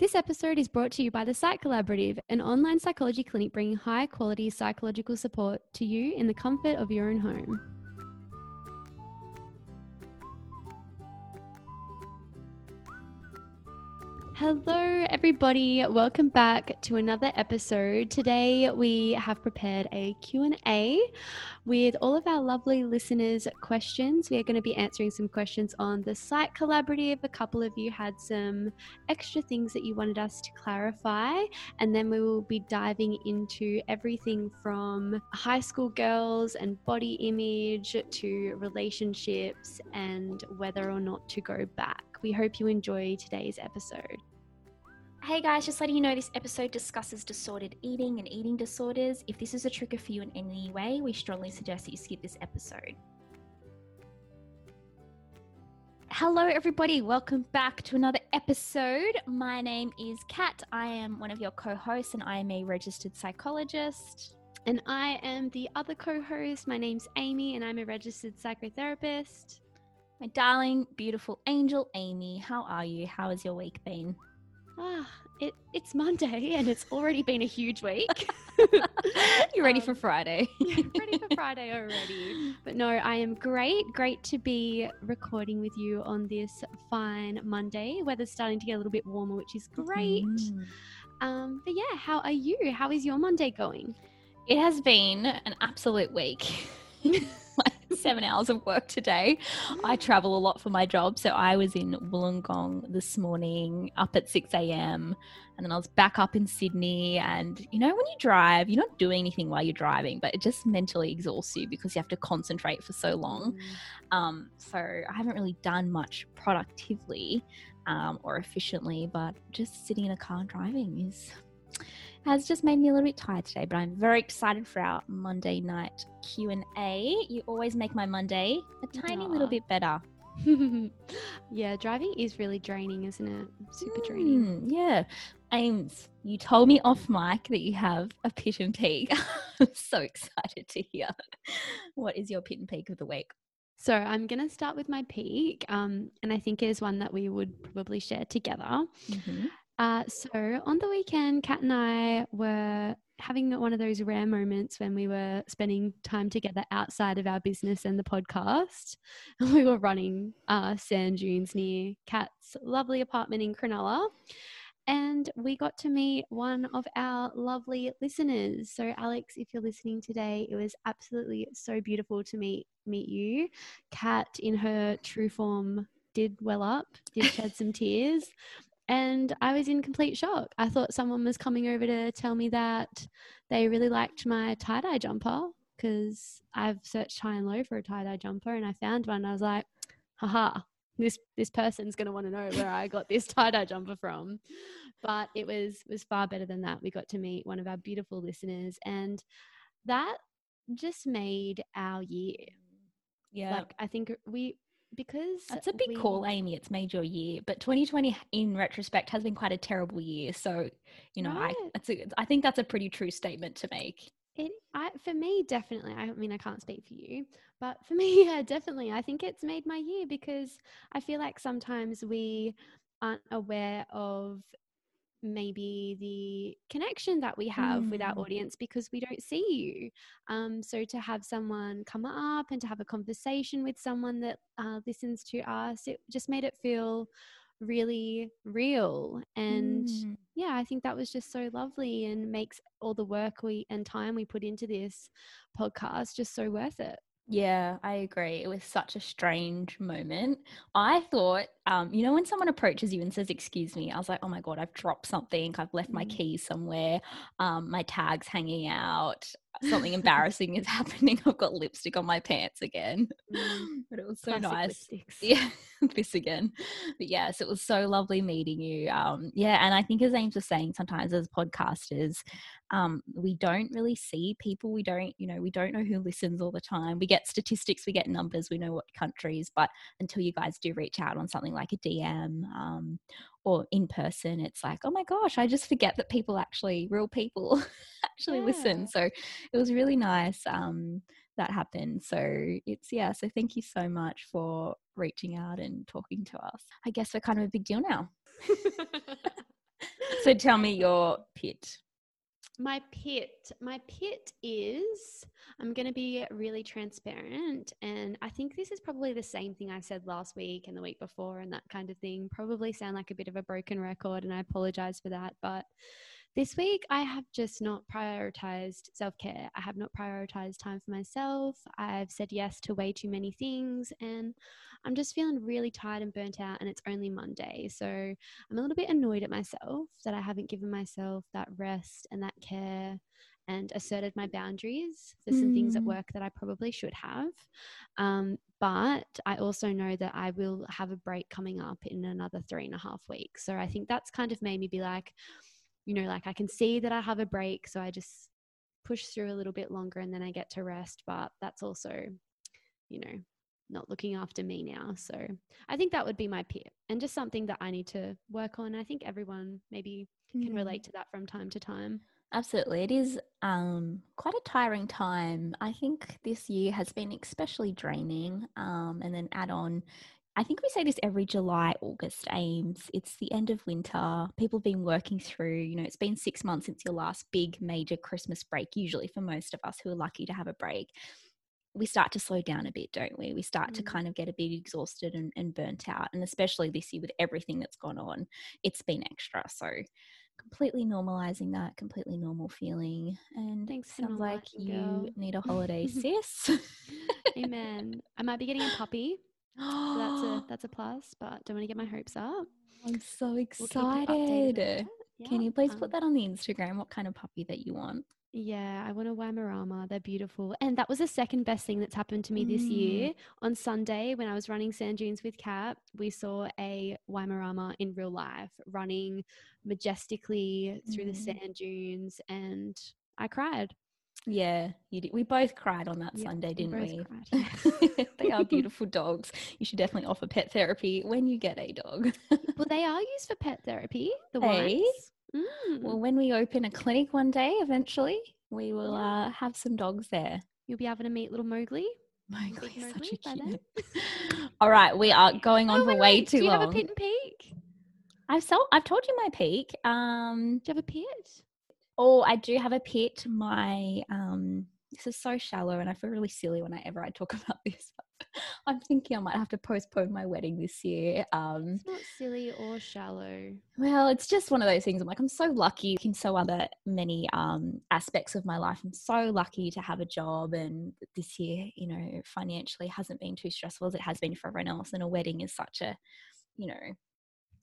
This episode is brought to you by the Psych Collaborative, an online psychology clinic bringing high quality psychological support to you in the comfort of your own home. Hello everybody, welcome back to another episode. Today we have prepared a Q&A with all of our lovely listeners questions. We are going to be answering some questions on the Psych Collaborative. A couple of you had some extra things that you wanted us to clarify and then we will be diving into everything from high school girls and body image to relationships and whether or not to go back. We hope you enjoy today's episode. Hey guys, just letting you know this episode discusses disordered eating and eating disorders. If this is a trigger for you in any way, we strongly suggest that you skip this episode. Hello, everybody. Welcome back to another episode. My name is Kat. I am one of your co hosts and I am a registered psychologist. And I am the other co host. My name's Amy and I'm a registered psychotherapist. My darling, beautiful angel Amy, how are you? How has your week been? Ah, it, it's Monday and it's already been a huge week. You're ready um, for Friday. ready for Friday already. But no, I am great. Great to be recording with you on this fine Monday. Weather's starting to get a little bit warmer, which is great. Mm. Um, but yeah, how are you? How is your Monday going? It has been an absolute week. seven hours of work today. I travel a lot for my job. So I was in Wollongong this morning, up at 6 a.m. And then I was back up in Sydney. And you know, when you drive, you're not doing anything while you're driving, but it just mentally exhausts you because you have to concentrate for so long. Mm. Um, so I haven't really done much productively um, or efficiently, but just sitting in a car driving is has just made me a little bit tired today, but I'm very excited for our Monday night Q&A. You always make my Monday a tiny Aww. little bit better. yeah, driving is really draining, isn't it? Super mm, draining. Yeah. Ames, you told me off mic that you have a pit and peak. I'm so excited to hear. What is your pit and peak of the week? So I'm going to start with my peak, um, and I think it is one that we would probably share together. Mm-hmm. Uh, so on the weekend, Kat and I were having one of those rare moments when we were spending time together outside of our business and the podcast. We were running uh, sand dunes near Kat's lovely apartment in Cronulla. And we got to meet one of our lovely listeners. So, Alex, if you're listening today, it was absolutely so beautiful to meet meet you. Kat, in her true form, did well up, did shed some tears. And I was in complete shock. I thought someone was coming over to tell me that they really liked my tie dye jumper because I've searched high and low for a tie dye jumper and I found one. I was like, haha, this this person's going to want to know where I got this tie dye jumper from. But it was was far better than that. We got to meet one of our beautiful listeners, and that just made our year. Yeah, like I think we because that's a big we, call, Amy. It's made your year, but 2020, in retrospect, has been quite a terrible year. So, you know, right. I that's a, I think that's a pretty true statement to make. It, I, for me, definitely. I mean, I can't speak for you, but for me, yeah, definitely. I think it's made my year because I feel like sometimes we aren't aware of maybe the connection that we have mm. with our mm. audience because we don't see you. Um, so to have someone come up and to have a conversation with someone that uh, listens to us, it just made it feel really real and mm. yeah i think that was just so lovely and makes all the work we and time we put into this podcast just so worth it yeah, I agree. It was such a strange moment. I thought, um, you know, when someone approaches you and says, Excuse me, I was like, Oh my God, I've dropped something. I've left my mm. keys somewhere. Um, my tag's hanging out something embarrassing is happening. I've got lipstick on my pants again. Mm. But it was so Classic nice. Lipsticks. Yeah, this again. But yes, it was so lovely meeting you. Um, yeah, and I think as Ames was saying, sometimes as podcasters, um, we don't really see people. We don't, you know, we don't know who listens all the time. We get statistics, we get numbers, we know what countries, but until you guys do reach out on something like a DM um, or in person it's like oh my gosh i just forget that people actually real people actually yeah. listen so it was really nice um, that happened so it's yeah so thank you so much for reaching out and talking to us i guess we're kind of a big deal now so tell me your pit. My pit, my pit is I'm going to be really transparent. And I think this is probably the same thing I said last week and the week before and that kind of thing. Probably sound like a bit of a broken record, and I apologize for that. But this week, I have just not prioritized self care. I have not prioritized time for myself. I've said yes to way too many things, and I'm just feeling really tired and burnt out. And it's only Monday. So I'm a little bit annoyed at myself that I haven't given myself that rest and that care and asserted my boundaries for some mm. things at mm. work that I probably should have. Um, but I also know that I will have a break coming up in another three and a half weeks. So I think that's kind of made me be like, you know, like I can see that I have a break. So I just push through a little bit longer and then I get to rest. But that's also, you know, not looking after me now. So I think that would be my peer and just something that I need to work on. I think everyone maybe can relate mm. to that from time to time. Absolutely. It is um, quite a tiring time. I think this year has been especially draining. Um, and then add on, I think we say this every July, August Ames. It's the end of winter. People have been working through, you know, it's been six months since your last big major Christmas break, usually for most of us who are lucky to have a break. We start to slow down a bit, don't we? We start mm. to kind of get a bit exhausted and, and burnt out. And especially this year with everything that's gone on, it's been extra. So, completely normalizing that completely normal feeling and thanks sounds like you girl. need a holiday sis amen i might be getting a puppy so that's a that's a plus but don't want to get my hopes up i'm so excited we'll yeah. can you please um, put that on the instagram what kind of puppy that you want yeah, I want a Weimaraner. They're beautiful. And that was the second best thing that's happened to me this year. Mm. On Sunday, when I was running sand dunes with Kat, we saw a Weimaraner in real life running majestically through mm. the sand dunes, and I cried. Yeah, you did. We both cried on that yeah, Sunday, didn't we? we? they are beautiful dogs. You should definitely offer pet therapy when you get a dog. well, they are used for pet therapy. The hey? ones. Mm. Well, when we open a clinic one day, eventually, we will yeah. uh, have some dogs there. You'll be able to meet little Mowgli. Mowgli, such a cute. All right, we are going on oh, for wait, way wait. too long. Do you long. have a pit and peak? I've so I've told you my peak. Um, do you have a pit? Oh, I do have a pit. My um, this is so shallow, and I feel really silly whenever I talk about this. I'm thinking I might have to postpone my wedding this year. Um, it's not silly or shallow. Well, it's just one of those things. I'm like, I'm so lucky in so other many um, aspects of my life. I'm so lucky to have a job, and this year, you know, financially hasn't been too stressful as it has been for everyone else. And a wedding is such a, you know,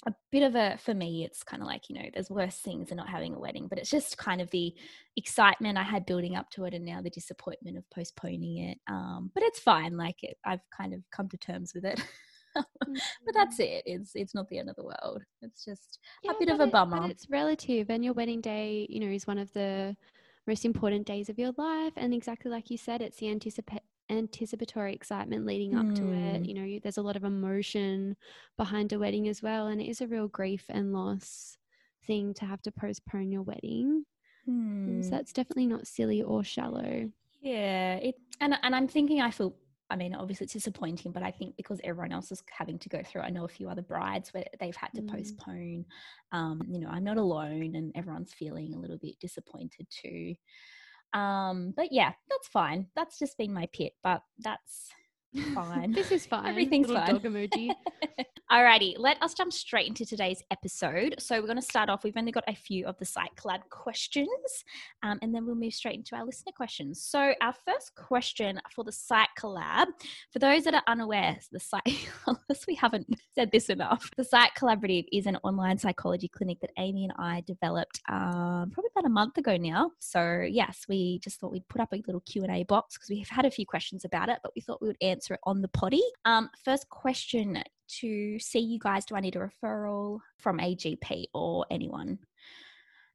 a bit of a for me it's kind of like you know there's worse things than not having a wedding but it's just kind of the excitement i had building up to it and now the disappointment of postponing it um, but it's fine like it, i've kind of come to terms with it but that's mm-hmm. it it's it's not the end of the world it's just yeah, a bit of a bummer it, it's relative and your wedding day you know is one of the most important days of your life and exactly like you said it's the anticipa- anticipatory excitement leading up mm. to it. Mm. You know, there's a lot of emotion behind a wedding as well. And it is a real grief and loss thing to have to postpone your wedding. Mm. So that's definitely not silly or shallow. Yeah. It, and, and I'm thinking I feel I mean, obviously it's disappointing, but I think because everyone else is having to go through, I know a few other brides where they've had to mm. postpone. Um, you know, I'm not alone, and everyone's feeling a little bit disappointed too. Um, but yeah, that's fine. That's just been my pit, but that's fine. this is fine. Everything's Little fine. Dog emoji. Alrighty, let us jump straight into today's episode. So we're going to start off. We've only got a few of the Collab questions, um, and then we'll move straight into our listener questions. So our first question for the Psych Collab, for those that are unaware, the Psych, unless we haven't said this enough, the Psych Collaborative is an online psychology clinic that Amy and I developed um, probably about a month ago now. So yes, we just thought we'd put up a little Q and A box because we've had a few questions about it, but we thought we would answer it on the potty. Um, first question to see you guys, do I need a referral from a GP or anyone?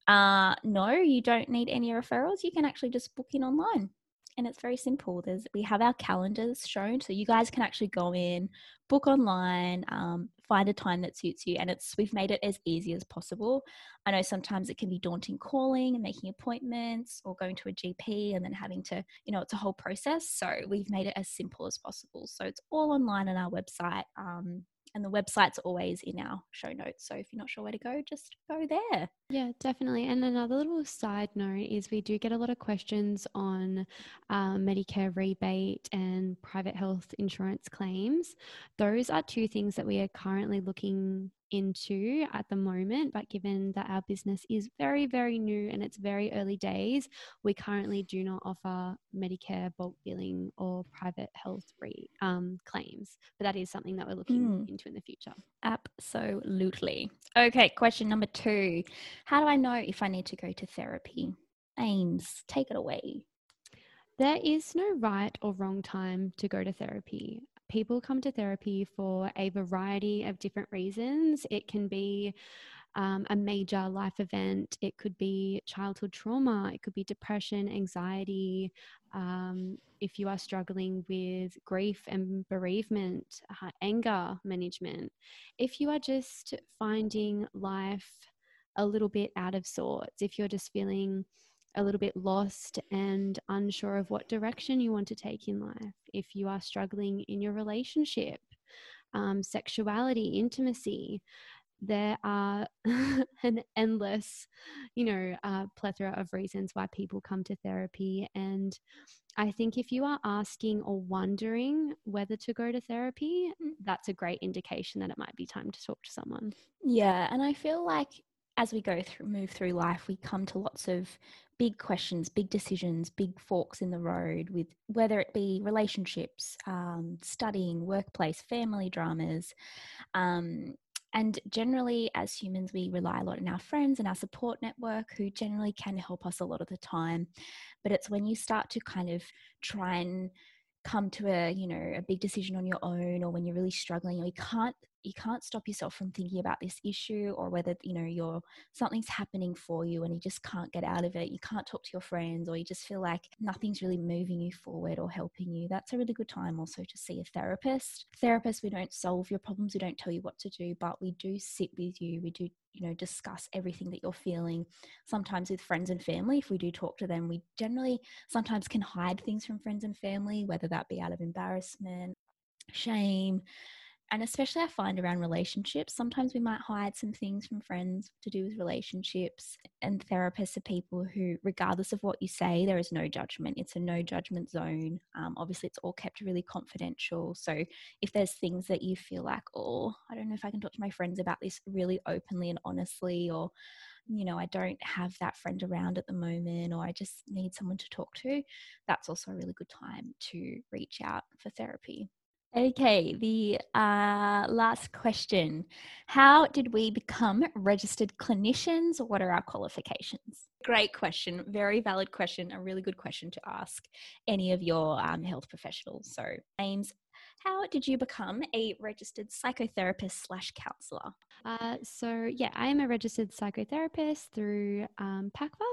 Uh, no, you don't need any referrals. You can actually just book in online and it's very simple. There's we have our calendars shown, so you guys can actually go in, book online, um, find a time that suits you, and it's we've made it as easy as possible. I know sometimes it can be daunting calling and making appointments, or going to a GP and then having to, you know, it's a whole process. So we've made it as simple as possible. So it's all online on our website. Um, and the website's always in our show notes. So if you're not sure where to go, just go there. Yeah, definitely. And another little side note is we do get a lot of questions on um, Medicare rebate and private health insurance claims. Those are two things that we are currently looking into at the moment, but given that our business is very, very new and it's very early days, we currently do not offer Medicare bulk billing or private health re- um, claims. But that is something that we're looking mm. into in the future. Absolutely. Okay, question number two How do I know if I need to go to therapy? Ames, take it away. There is no right or wrong time to go to therapy people come to therapy for a variety of different reasons. It can be um, a major life event, it could be childhood trauma, it could be depression, anxiety. Um, if you are struggling with grief and bereavement, uh, anger management, if you are just finding life a little bit out of sorts, if you're just feeling a little bit lost and unsure of what direction you want to take in life, if you are struggling in your relationship, um, sexuality, intimacy, there are an endless, you know, uh, plethora of reasons why people come to therapy. And I think if you are asking or wondering whether to go to therapy, that's a great indication that it might be time to talk to someone. Yeah. And I feel like as we go through, move through life, we come to lots of big questions, big decisions, big forks in the road with whether it be relationships, um, studying, workplace, family dramas. Um, and generally, as humans, we rely a lot on our friends and our support network who generally can help us a lot of the time. But it's when you start to kind of try and come to a you know a big decision on your own or when you're really struggling or you can't you can't stop yourself from thinking about this issue or whether you know you're something's happening for you and you just can't get out of it you can't talk to your friends or you just feel like nothing's really moving you forward or helping you that's a really good time also to see a therapist. Therapists we don't solve your problems we don't tell you what to do but we do sit with you we do you know discuss everything that you're feeling. Sometimes with friends and family if we do talk to them we generally sometimes can hide things from friends and family whether that be out of embarrassment shame and especially I find around relationships, sometimes we might hide some things from friends to do with relationships. And therapists are people who, regardless of what you say, there is no judgment. It's a no judgment zone. Um, obviously, it's all kept really confidential. So if there's things that you feel like, oh, I don't know if I can talk to my friends about this really openly and honestly, or you know, I don't have that friend around at the moment, or I just need someone to talk to, that's also a really good time to reach out for therapy. Okay, the uh, last question. How did we become registered clinicians? What are our qualifications? Great question. Very valid question. A really good question to ask any of your um, health professionals. So, Ames, how did you become a registered psychotherapist slash counselor? Uh, so, yeah, I am a registered psychotherapist through um, PACFA.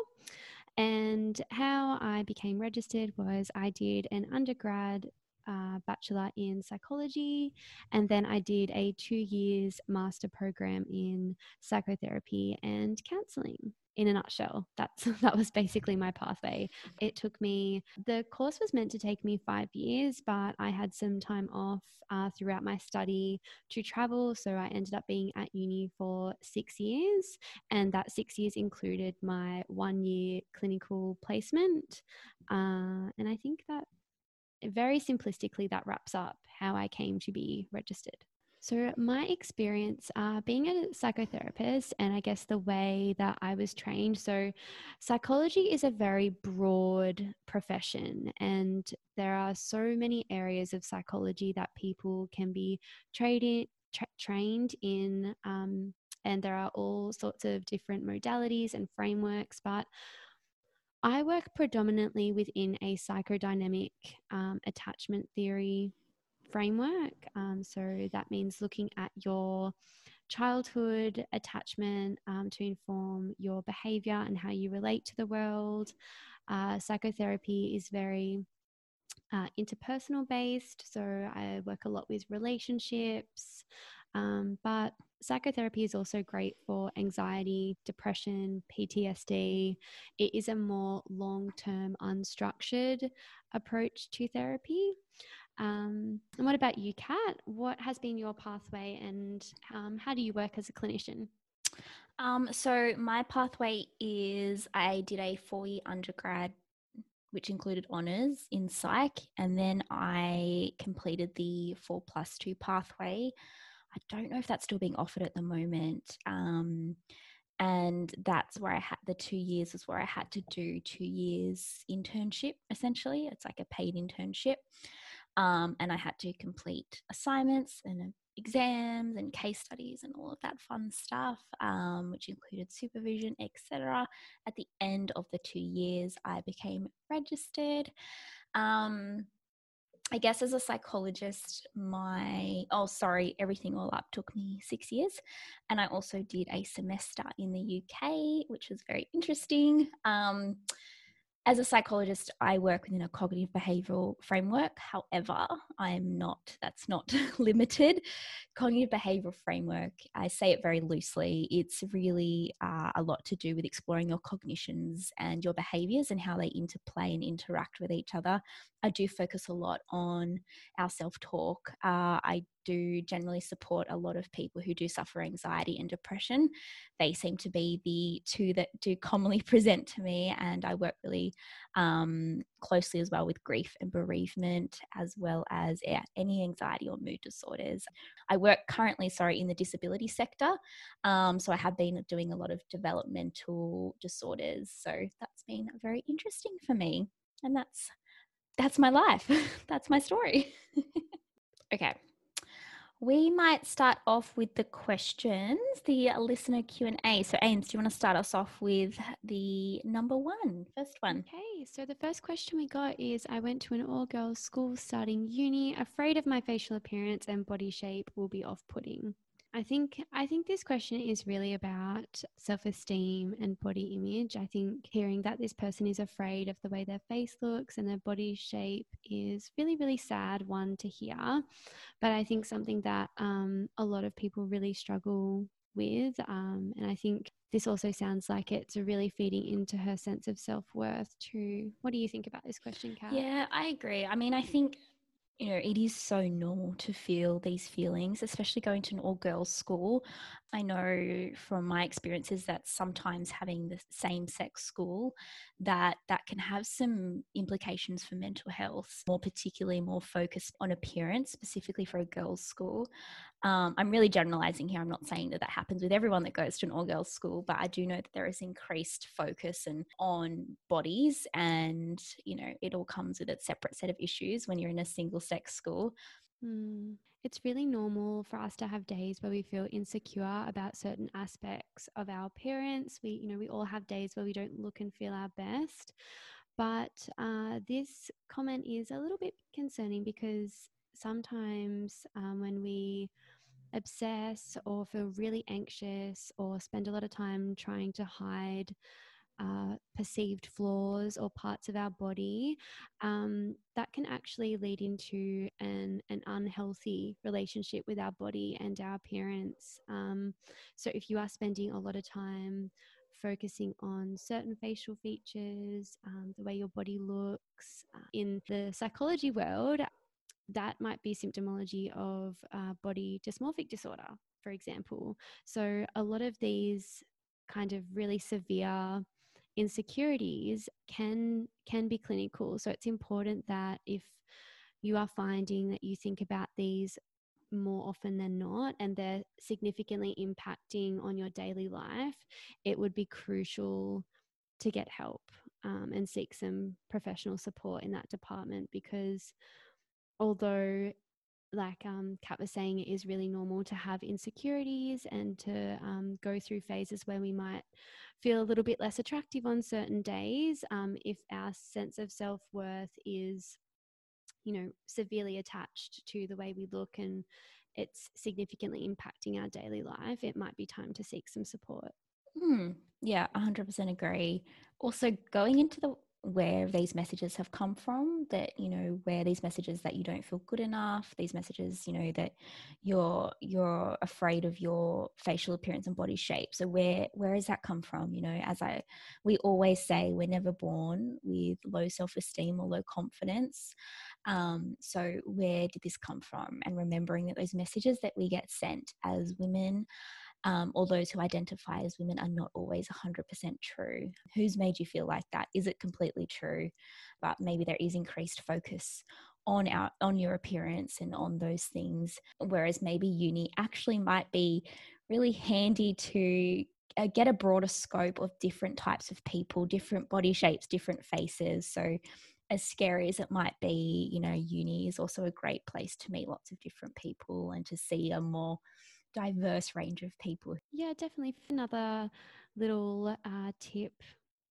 And how I became registered was I did an undergrad uh, bachelor in psychology, and then I did a two years master program in psychotherapy and counseling. In a nutshell, that's that was basically my pathway. It took me the course was meant to take me five years, but I had some time off uh, throughout my study to travel, so I ended up being at uni for six years, and that six years included my one year clinical placement, uh, and I think that very simplistically, that wraps up how I came to be registered. So, my experience uh, being a psychotherapist, and I guess the way that I was trained. So, psychology is a very broad profession, and there are so many areas of psychology that people can be tra- trained in. Um, and there are all sorts of different modalities and frameworks, but I work predominantly within a psychodynamic um, attachment theory framework. Um, so that means looking at your childhood attachment um, to inform your behavior and how you relate to the world. Uh, psychotherapy is very uh, interpersonal based, so I work a lot with relationships, um, but psychotherapy is also great for anxiety, depression, PTSD. It is a more long term, unstructured approach to therapy. Um, and what about you, Kat? What has been your pathway and um, how do you work as a clinician? Um, so my pathway is I did a four year undergrad, which included honors in psych, and then I completed the four plus two pathway. I don't know if that's still being offered at the moment. Um, and that's where I had the two years is where I had to do two years internship essentially. It's like a paid internship. Um, and I had to complete assignments and exams and case studies and all of that fun stuff, um, which included supervision, etc. At the end of the two years, I became registered. Um, I guess as a psychologist, my, oh, sorry, everything all up took me six years. And I also did a semester in the UK, which was very interesting. Um, as a psychologist, I work within a cognitive behavioral framework. However, I am not, that's not limited. Cognitive behavioral framework, I say it very loosely, it's really uh, a lot to do with exploring your cognitions and your behaviors and how they interplay and interact with each other. I do focus a lot on our self talk. Uh, I do generally support a lot of people who do suffer anxiety and depression. They seem to be the two that do commonly present to me, and I work really um, closely as well with grief and bereavement, as well as yeah, any anxiety or mood disorders. I work currently, sorry, in the disability sector, um, so I have been doing a lot of developmental disorders. So that's been very interesting for me, and that's that's my life. that's my story. okay. We might start off with the questions, the listener Q&A. So Ames, do you want to start us off with the number one, first one? Okay, so the first question we got is I went to an all-girls school starting uni, afraid of my facial appearance and body shape will be off-putting. I think I think this question is really about self-esteem and body image. I think hearing that this person is afraid of the way their face looks and their body shape is really really sad one to hear. But I think something that um, a lot of people really struggle with, um, and I think this also sounds like it's really feeding into her sense of self-worth too. What do you think about this question, Kat? Yeah, I agree. I mean, I think you know, it is so normal to feel these feelings, especially going to an all girls school. I know from my experiences that sometimes having the same sex school that that can have some implications for mental health, more particularly more focused on appearance, specifically for a girls' school. Um, I'm really generalizing here. I'm not saying that that happens with everyone that goes to an all girls school, but I do know that there is increased focus and on bodies, and you know it all comes with a separate set of issues when you're in a single sex school. Mm. It's really normal for us to have days where we feel insecure about certain aspects of our appearance. We, you know, we all have days where we don't look and feel our best. But uh, this comment is a little bit concerning because sometimes um, when we obsess or feel really anxious or spend a lot of time trying to hide uh, perceived flaws or parts of our body, um, that can actually lead into an, an unhealthy relationship with our body and our appearance. Um, so, if you are spending a lot of time focusing on certain facial features, um, the way your body looks, uh, in the psychology world, that might be symptomology of uh, body dysmorphic disorder, for example. So, a lot of these kind of really severe insecurities can can be clinical. So it's important that if you are finding that you think about these more often than not and they're significantly impacting on your daily life it would be crucial to get help um, and seek some professional support in that department because although like um, Kat was saying, it is really normal to have insecurities and to um, go through phases where we might feel a little bit less attractive on certain days um, if our sense of self worth is, you know, severely attached to the way we look and it's significantly impacting our daily life. It might be time to seek some support. Hmm. Yeah, 100% agree. Also, going into the where these messages have come from that you know where these messages that you don't feel good enough these messages you know that you're you're afraid of your facial appearance and body shape. So where where has that come from? You know as i we always say we're never born with low self-esteem or low confidence. Um, so where did this come from? And remembering that those messages that we get sent as women um, or those who identify as women are not always 100% true. Who's made you feel like that? Is it completely true? But maybe there is increased focus on our on your appearance and on those things whereas maybe uni actually might be really handy to uh, get a broader scope of different types of people different body shapes different faces so as scary as it might be you know uni is also a great place to meet lots of different people and to see a more diverse range of people. Yeah, definitely. Another little uh, tip,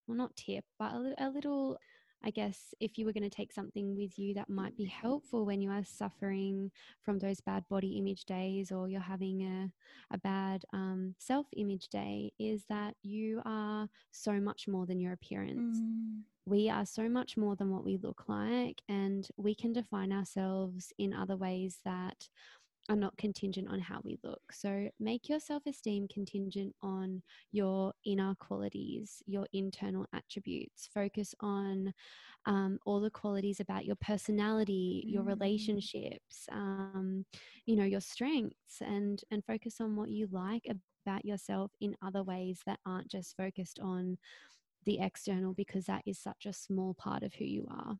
well, not tip, but a, a little I guess if you were going to take something with you that might be helpful when you are suffering from those bad body image days or you're having a, a bad um, self image day, is that you are so much more than your appearance. Mm. We are so much more than what we look like, and we can define ourselves in other ways that are not contingent on how we look. So make your self esteem contingent on your inner qualities, your internal attributes. Focus on um, all the qualities about your personality, mm. your relationships, um, you know, your strengths, and and focus on what you like about yourself in other ways that aren't just focused on the external because that is such a small part of who you are.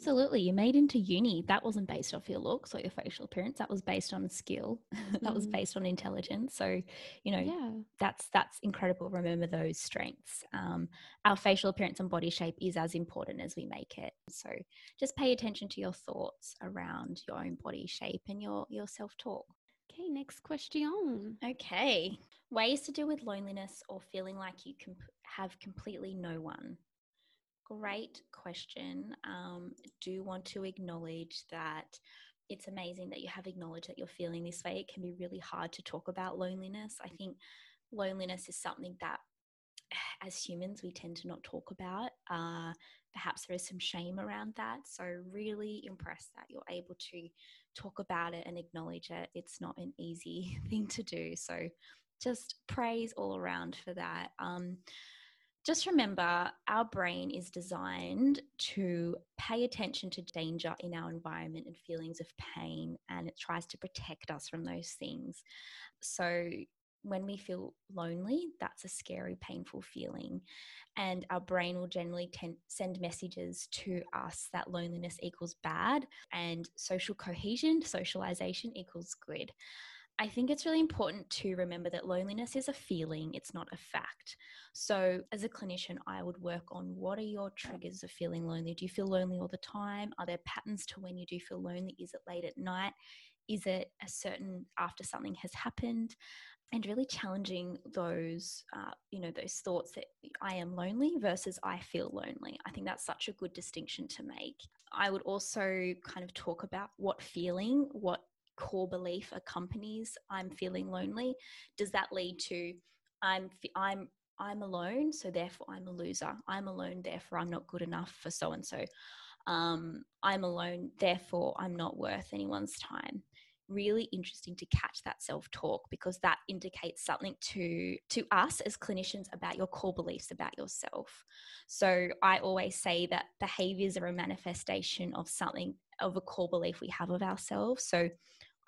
Absolutely. You made into uni. That wasn't based off your looks or your facial appearance. That was based on skill. that mm. was based on intelligence. So, you know, yeah. that's that's incredible. Remember those strengths. Um, our facial appearance and body shape is as important as we make it. So just pay attention to your thoughts around your own body shape and your your self-talk. Okay, next question. Okay. Ways to deal with loneliness or feeling like you can have completely no one great question. Um, do want to acknowledge that it's amazing that you have acknowledged that you're feeling this way. It can be really hard to talk about loneliness. I think loneliness is something that as humans we tend to not talk about. Uh, perhaps there is some shame around that. So, really impressed that you're able to talk about it and acknowledge it. It's not an easy thing to do. So, just praise all around for that. Um, just remember our brain is designed to pay attention to danger in our environment and feelings of pain, and it tries to protect us from those things. So, when we feel lonely, that's a scary, painful feeling. And our brain will generally tend, send messages to us that loneliness equals bad and social cohesion, socialization equals good. I think it's really important to remember that loneliness is a feeling, it's not a fact. So, as a clinician, I would work on what are your triggers of feeling lonely? Do you feel lonely all the time? Are there patterns to when you do feel lonely? Is it late at night? Is it a certain after something has happened? And really challenging those, uh, you know, those thoughts that I am lonely versus I feel lonely. I think that's such a good distinction to make. I would also kind of talk about what feeling, what core belief accompanies I'm feeling lonely, does that lead to I'm I'm I'm alone, so therefore I'm a loser. I'm alone, therefore I'm not good enough for so and so. Um, I'm alone, therefore I'm not worth anyone's time. Really interesting to catch that self-talk because that indicates something to to us as clinicians about your core beliefs about yourself. So I always say that behaviors are a manifestation of something of a core belief we have of ourselves. So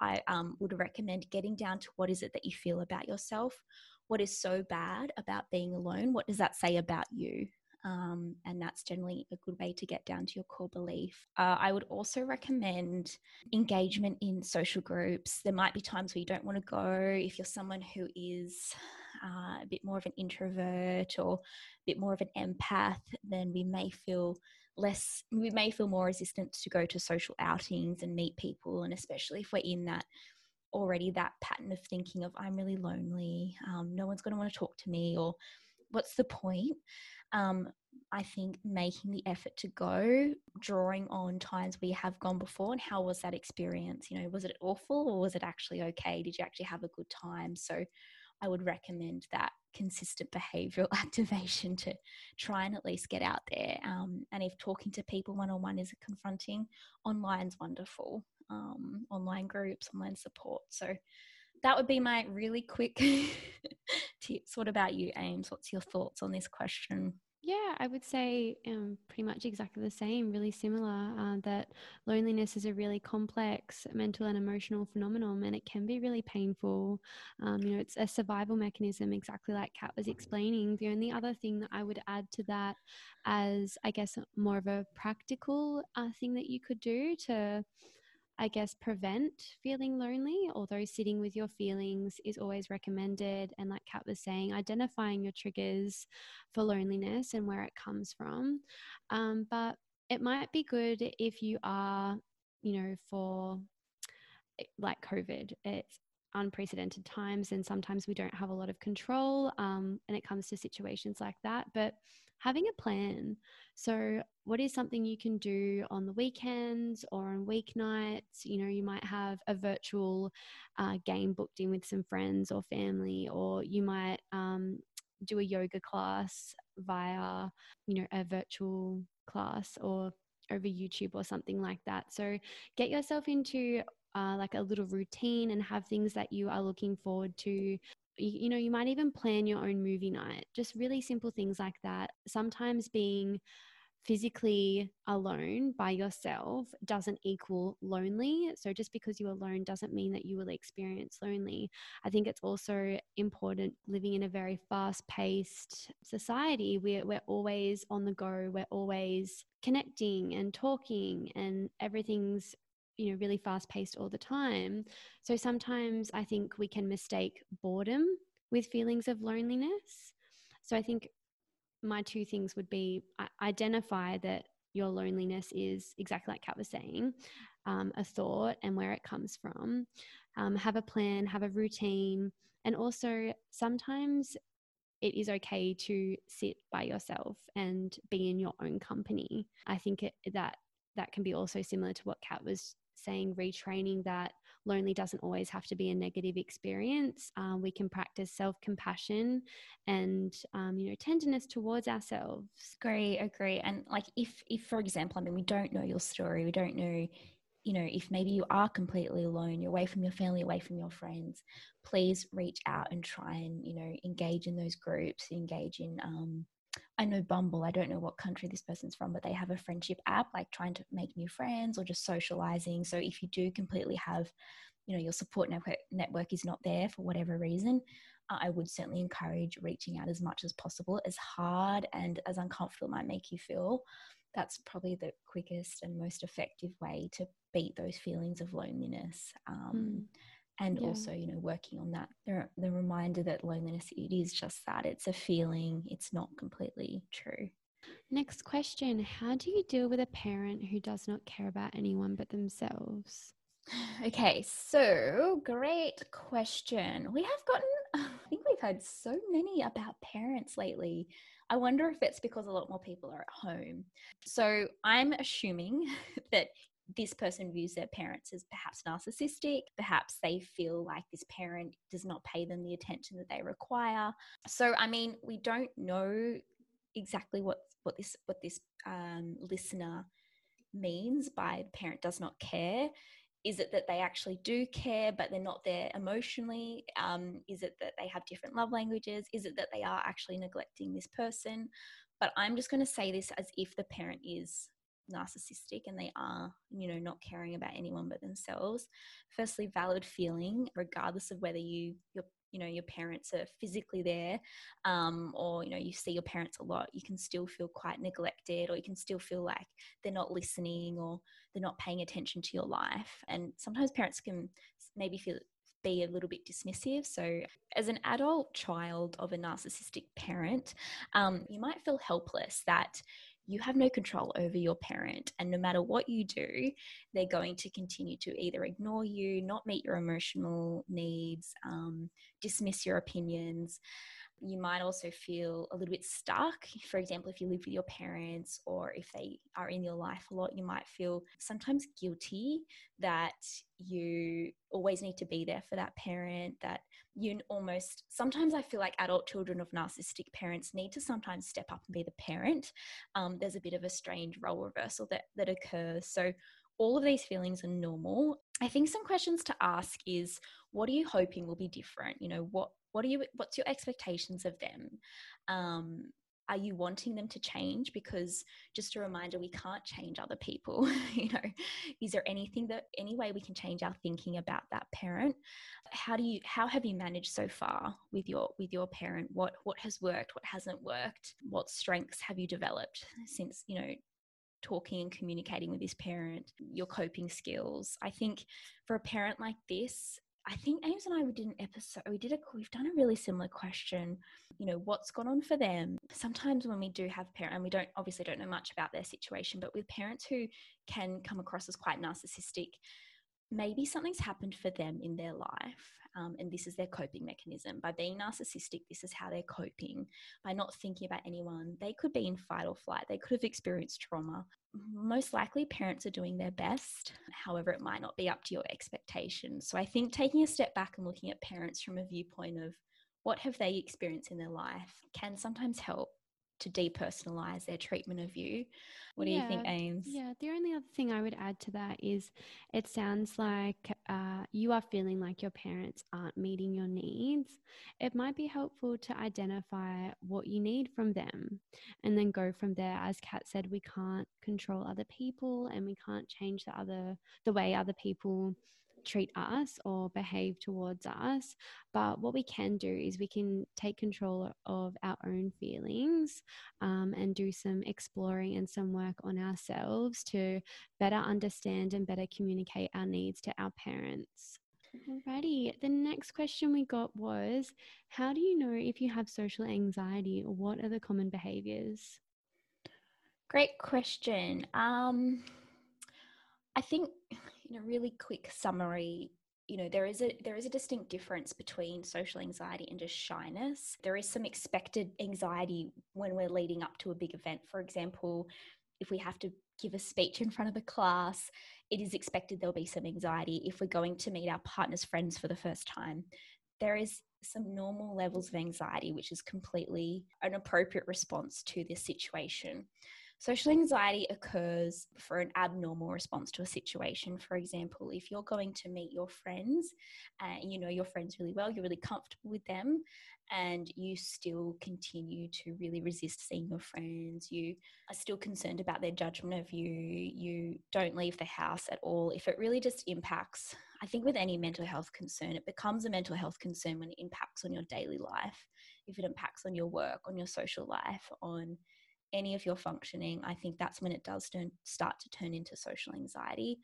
I um, would recommend getting down to what is it that you feel about yourself? What is so bad about being alone? What does that say about you? Um, and that's generally a good way to get down to your core belief. Uh, I would also recommend engagement in social groups. There might be times where you don't want to go if you're someone who is uh, a bit more of an introvert or a bit more of an empath, then we may feel less we may feel more resistant to go to social outings and meet people and especially if we're in that already that pattern of thinking of i'm really lonely um, no one's going to want to talk to me or what's the point? Um, i think making the effort to go drawing on times we have gone before and how was that experience? You know was it awful or was it actually okay? Did you actually have a good time? So I would recommend that consistent behavioral activation to try and at least get out there. Um, and if talking to people one on one is confronting, online's wonderful. Um, online groups, online support. So that would be my really quick tips. What about you, Ames? What's your thoughts on this question? Yeah, I would say um, pretty much exactly the same, really similar. Uh, that loneliness is a really complex mental and emotional phenomenon, and it can be really painful. Um, you know, it's a survival mechanism, exactly like Kat was explaining. The only other thing that I would add to that, as I guess more of a practical uh, thing that you could do to I guess, prevent feeling lonely, although sitting with your feelings is always recommended. And like Kat was saying, identifying your triggers for loneliness and where it comes from. Um, but it might be good if you are, you know, for eh, like COVID, it's unprecedented times and sometimes we don't have a lot of control um, and it comes to situations like that. But having a plan. So, what is something you can do on the weekends or on weeknights? You know, you might have a virtual uh, game booked in with some friends or family, or you might um, do a yoga class via, you know, a virtual class or over YouTube or something like that. So, get yourself into uh, like a little routine and have things that you are looking forward to you, know, you might even plan your own movie night, just really simple things like that. Sometimes being physically alone by yourself doesn't equal lonely. So just because you're alone doesn't mean that you will experience lonely. I think it's also important living in a very fast paced society. We're, we're always on the go, we're always connecting and talking, and everything's you know really fast paced all the time. So sometimes i think we can mistake boredom with feelings of loneliness. So i think my two things would be identify that your loneliness is exactly like kat was saying um, a thought and where it comes from. Um, have a plan have a routine and also sometimes it is okay to sit by yourself and be in your own company. I think it, that that can be also similar to what kat was saying retraining that lonely doesn't always have to be a negative experience. Um, we can practice self compassion and um, you know tenderness towards ourselves. Agree, agree. And like if if for example, I mean, we don't know your story, we don't know. You know, if maybe you are completely alone, you're away from your family, away from your friends, please reach out and try and, you know, engage in those groups, engage in um, I know Bumble, I don't know what country this person's from, but they have a friendship app, like trying to make new friends or just socializing. So if you do completely have, you know, your support network, network is not there for whatever reason, uh, I would certainly encourage reaching out as much as possible, as hard and as uncomfortable it might make you feel. That's probably the quickest and most effective way to beat those feelings of loneliness. Um, mm and yeah. also you know working on that the, the reminder that loneliness it is just that it's a feeling it's not completely true next question how do you deal with a parent who does not care about anyone but themselves okay so great question we have gotten i think we've had so many about parents lately I wonder if it's because a lot more people are at home. So I'm assuming that this person views their parents as perhaps narcissistic. Perhaps they feel like this parent does not pay them the attention that they require. So, I mean, we don't know exactly what what this what this um, listener means by parent does not care. Is it that they actually do care, but they're not there emotionally? Um, is it that they have different love languages? Is it that they are actually neglecting this person? But I'm just going to say this as if the parent is narcissistic and they are, you know, not caring about anyone but themselves. Firstly, valid feeling, regardless of whether you your you know your parents are physically there um, or you know you see your parents a lot you can still feel quite neglected or you can still feel like they're not listening or they're not paying attention to your life and sometimes parents can maybe feel be a little bit dismissive. So, as an adult child of a narcissistic parent, um, you might feel helpless that you have no control over your parent. And no matter what you do, they're going to continue to either ignore you, not meet your emotional needs, um, dismiss your opinions. You might also feel a little bit stuck. For example, if you live with your parents or if they are in your life a lot, you might feel sometimes guilty that you always need to be there for that parent, that you almost sometimes I feel like adult children of narcissistic parents need to sometimes step up and be the parent. Um, there's a bit of a strange role reversal that, that occurs. So all of these feelings are normal. I think some questions to ask is what are you hoping will be different? You know, what what are you what's your expectations of them? Um, are you wanting them to change? Because just a reminder we can't change other people you know. Is there anything that any way we can change our thinking about that parent? How do you how have you managed so far with your with your parent? What what has worked what hasn't worked? What strengths have you developed since you know talking and communicating with this parent, your coping skills. I think for a parent like this, I think Ames and I we did an episode. We did a we've done a really similar question. You know, what's gone on for them? Sometimes when we do have parents, and we don't obviously don't know much about their situation, but with parents who can come across as quite narcissistic, maybe something's happened for them in their life um, and this is their coping mechanism. By being narcissistic, this is how they're coping. By not thinking about anyone, they could be in fight or flight. They could have experienced trauma. Most likely, parents are doing their best. However, it might not be up to your expectations. So I think taking a step back and looking at parents from a viewpoint of what have they experienced in their life can sometimes help to depersonalize their treatment of you. What do yeah, you think, Ames? Yeah, the only other thing I would add to that is it sounds like uh, you are feeling like your parents aren't meeting your needs. It might be helpful to identify what you need from them and then go from there. As Kat said, we can't control other people and we can't change the other the way other people treat us or behave towards us. But what we can do is we can take control of our own feelings um, and do some exploring and some work on ourselves to better understand and better communicate our needs to our parents. Alrighty, the next question we got was How do you know if you have social anxiety or what are the common behaviors? Great question. Um, I think in a really quick summary, you know there is a there is a distinct difference between social anxiety and just shyness. There is some expected anxiety when we're leading up to a big event. For example if we have to give a speech in front of a class it is expected there'll be some anxiety if we're going to meet our partner's friends for the first time. There is some normal levels of anxiety which is completely an appropriate response to this situation Social anxiety occurs for an abnormal response to a situation. For example, if you're going to meet your friends and you know your friends really well, you're really comfortable with them, and you still continue to really resist seeing your friends, you are still concerned about their judgment of you, you don't leave the house at all, if it really just impacts, I think with any mental health concern, it becomes a mental health concern when it impacts on your daily life, if it impacts on your work, on your social life, on any of your functioning, I think that's when it does turn, start to turn into social anxiety.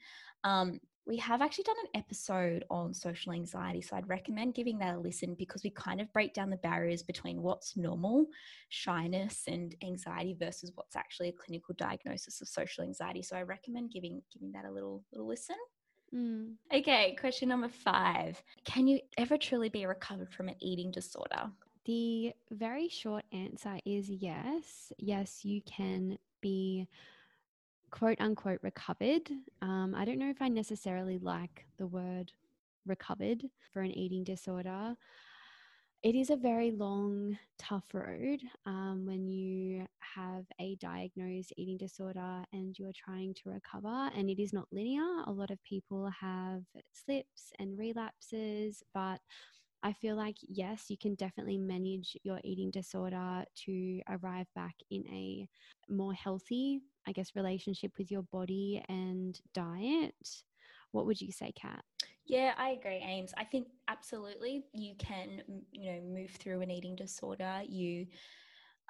Um, we have actually done an episode on social anxiety, so I'd recommend giving that a listen because we kind of break down the barriers between what's normal, shyness, and anxiety versus what's actually a clinical diagnosis of social anxiety. So I recommend giving giving that a little little listen. Mm. Okay, question number five: Can you ever truly be recovered from an eating disorder? The very short answer is yes. Yes, you can be quote unquote recovered. Um, I don't know if I necessarily like the word recovered for an eating disorder. It is a very long, tough road um, when you have a diagnosed eating disorder and you're trying to recover, and it is not linear. A lot of people have slips and relapses, but I feel like, yes, you can definitely manage your eating disorder to arrive back in a more healthy, I guess, relationship with your body and diet. What would you say, Kat? Yeah, I agree, Ames. I think absolutely you can, you know, move through an eating disorder. You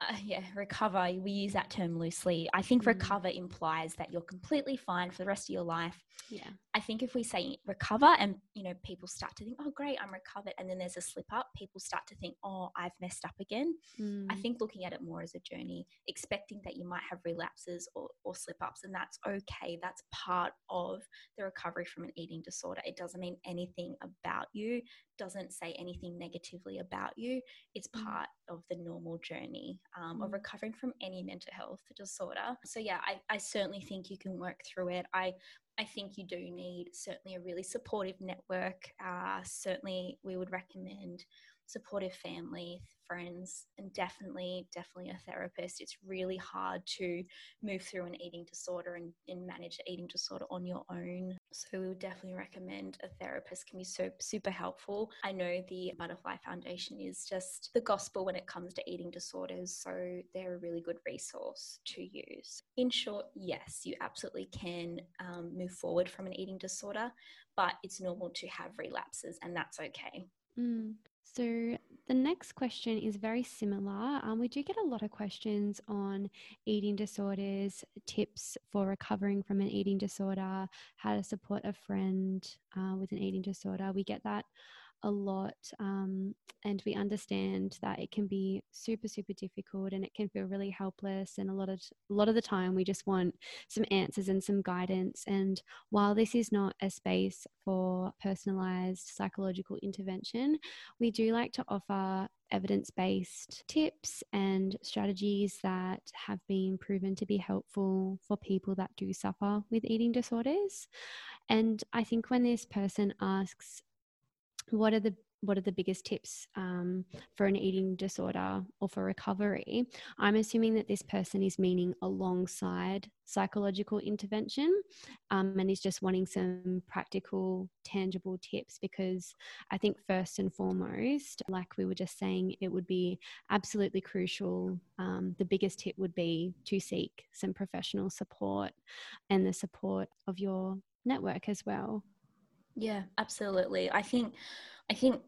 uh, yeah, recover. We use that term loosely. I think mm. recover implies that you're completely fine for the rest of your life. Yeah. I think if we say recover and, you know, people start to think, oh, great, I'm recovered. And then there's a slip up, people start to think, oh, I've messed up again. Mm. I think looking at it more as a journey, expecting that you might have relapses or, or slip ups, and that's okay. That's part of the recovery from an eating disorder. It doesn't mean anything about you, doesn't say anything negatively about you. It's mm. part of the normal journey um, mm. of recovering from any mental health disorder. So yeah, I, I certainly think you can work through it. I I think you do need certainly a really supportive network. Uh, certainly, we would recommend supportive family, friends, and definitely, definitely a therapist. It's really hard to move through an eating disorder and, and manage an eating disorder on your own. So we would definitely recommend a therapist can be so super helpful. I know the Butterfly Foundation is just the gospel when it comes to eating disorders, so they're a really good resource to use. In short, yes, you absolutely can um, move forward from an eating disorder, but it's normal to have relapses, and that's okay. Mm. So the next question is very similar. Um, we do get a lot of questions on eating disorders, tips for recovering from an eating disorder, how to support a friend uh, with an eating disorder. We get that a lot um, and we understand that it can be super super difficult and it can feel really helpless and a lot of a lot of the time we just want some answers and some guidance and while this is not a space for personalized psychological intervention we do like to offer evidence based tips and strategies that have been proven to be helpful for people that do suffer with eating disorders. And I think when this person asks, what are the what are the biggest tips um, for an eating disorder or for recovery? I'm assuming that this person is meaning alongside psychological intervention um, and is just wanting some practical, tangible tips because I think, first and foremost, like we were just saying, it would be absolutely crucial. Um, the biggest tip would be to seek some professional support and the support of your network as well. Yeah, absolutely. I think I think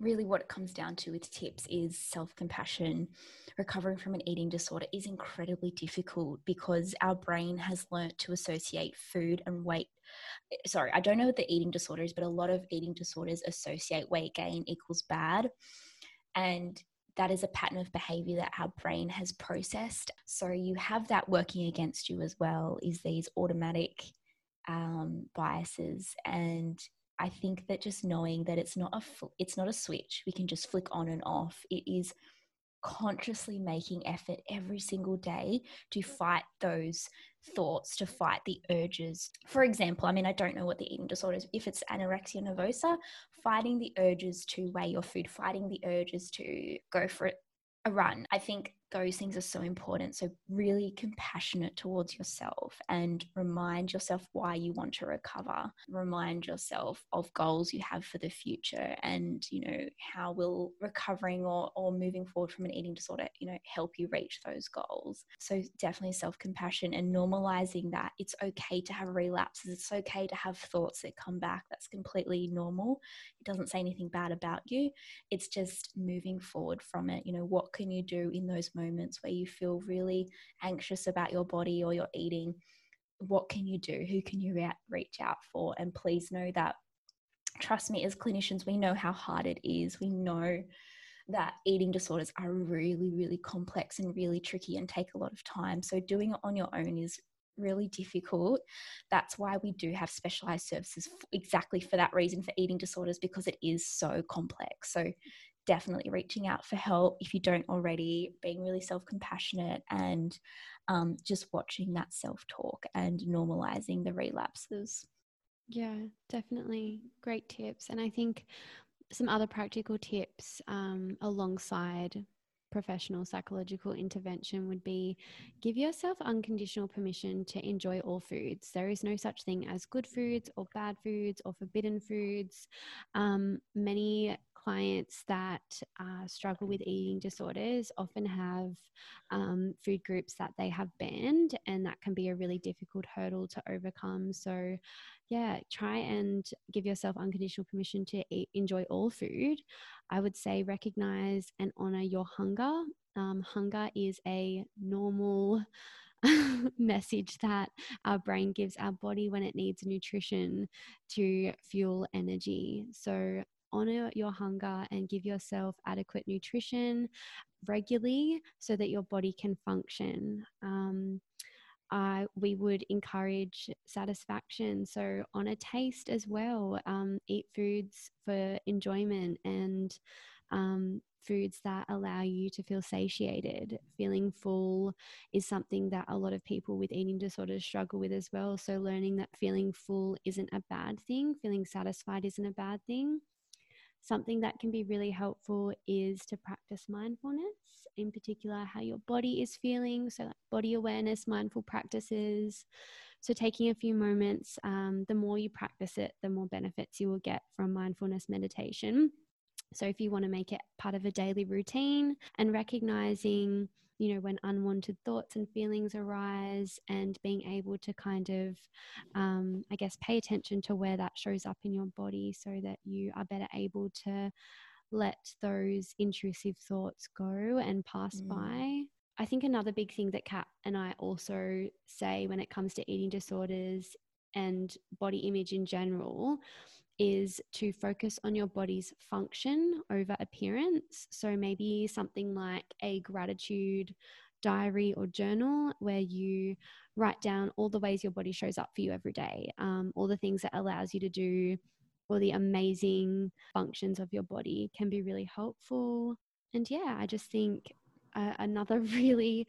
really what it comes down to with tips is self-compassion. Recovering from an eating disorder is incredibly difficult because our brain has learnt to associate food and weight sorry, I don't know what the eating disorder is, but a lot of eating disorders associate weight gain equals bad. And that is a pattern of behavior that our brain has processed. So you have that working against you as well, is these automatic um, biases and I think that just knowing that it's not a it's not a switch we can just flick on and off. It is consciously making effort every single day to fight those thoughts, to fight the urges. For example, I mean, I don't know what the eating disorder is. If it's anorexia nervosa, fighting the urges to weigh your food, fighting the urges to go for a run. I think those things are so important. So, really compassionate towards yourself and remind yourself why you want to recover. Remind yourself of goals you have for the future and, you know, how will recovering or, or moving forward from an eating disorder, you know, help you reach those goals. So, definitely self compassion and normalizing that it's okay to have relapses. It's okay to have thoughts that come back. That's completely normal. It doesn't say anything bad about you. It's just moving forward from it. You know, what can you do in those moments where you feel really anxious about your body or your eating, what can you do? Who can you re- reach out for? And please know that, trust me, as clinicians, we know how hard it is. We know that eating disorders are really, really complex and really tricky and take a lot of time. So, doing it on your own is really difficult. That's why we do have specialized services exactly for that reason for eating disorders because it is so complex. So, definitely reaching out for help if you don't already, being really self compassionate and um, just watching that self talk and normalizing the relapses. Yeah, definitely. Great tips. And I think some other practical tips um, alongside professional psychological intervention would be give yourself unconditional permission to enjoy all foods. There is no such thing as good foods or bad foods or forbidden foods. Um, many clients that uh, struggle with eating disorders often have um, food groups that they have banned, and that can be a really difficult hurdle to overcome. So, yeah, try and give yourself unconditional permission to eat, enjoy all food. I would say recognize and honor your hunger um, hunger is a normal message that our brain gives our body when it needs nutrition to fuel energy. So, honor your hunger and give yourself adequate nutrition regularly so that your body can function. Um, uh, we would encourage satisfaction. So, on a taste as well, um, eat foods for enjoyment and um, foods that allow you to feel satiated. Feeling full is something that a lot of people with eating disorders struggle with as well. So, learning that feeling full isn't a bad thing, feeling satisfied isn't a bad thing. Something that can be really helpful is to practice mindfulness, in particular, how your body is feeling. So, like body awareness, mindful practices. So, taking a few moments, um, the more you practice it, the more benefits you will get from mindfulness meditation. So, if you want to make it part of a daily routine and recognizing, you know, when unwanted thoughts and feelings arise and being able to kind of, um, I guess, pay attention to where that shows up in your body so that you are better able to let those intrusive thoughts go and pass mm. by. I think another big thing that Kat and I also say when it comes to eating disorders and body image in general is to focus on your body's function over appearance. So maybe something like a gratitude diary or journal where you write down all the ways your body shows up for you every day, um, all the things that allows you to do, all the amazing functions of your body can be really helpful. And yeah, I just think uh, another really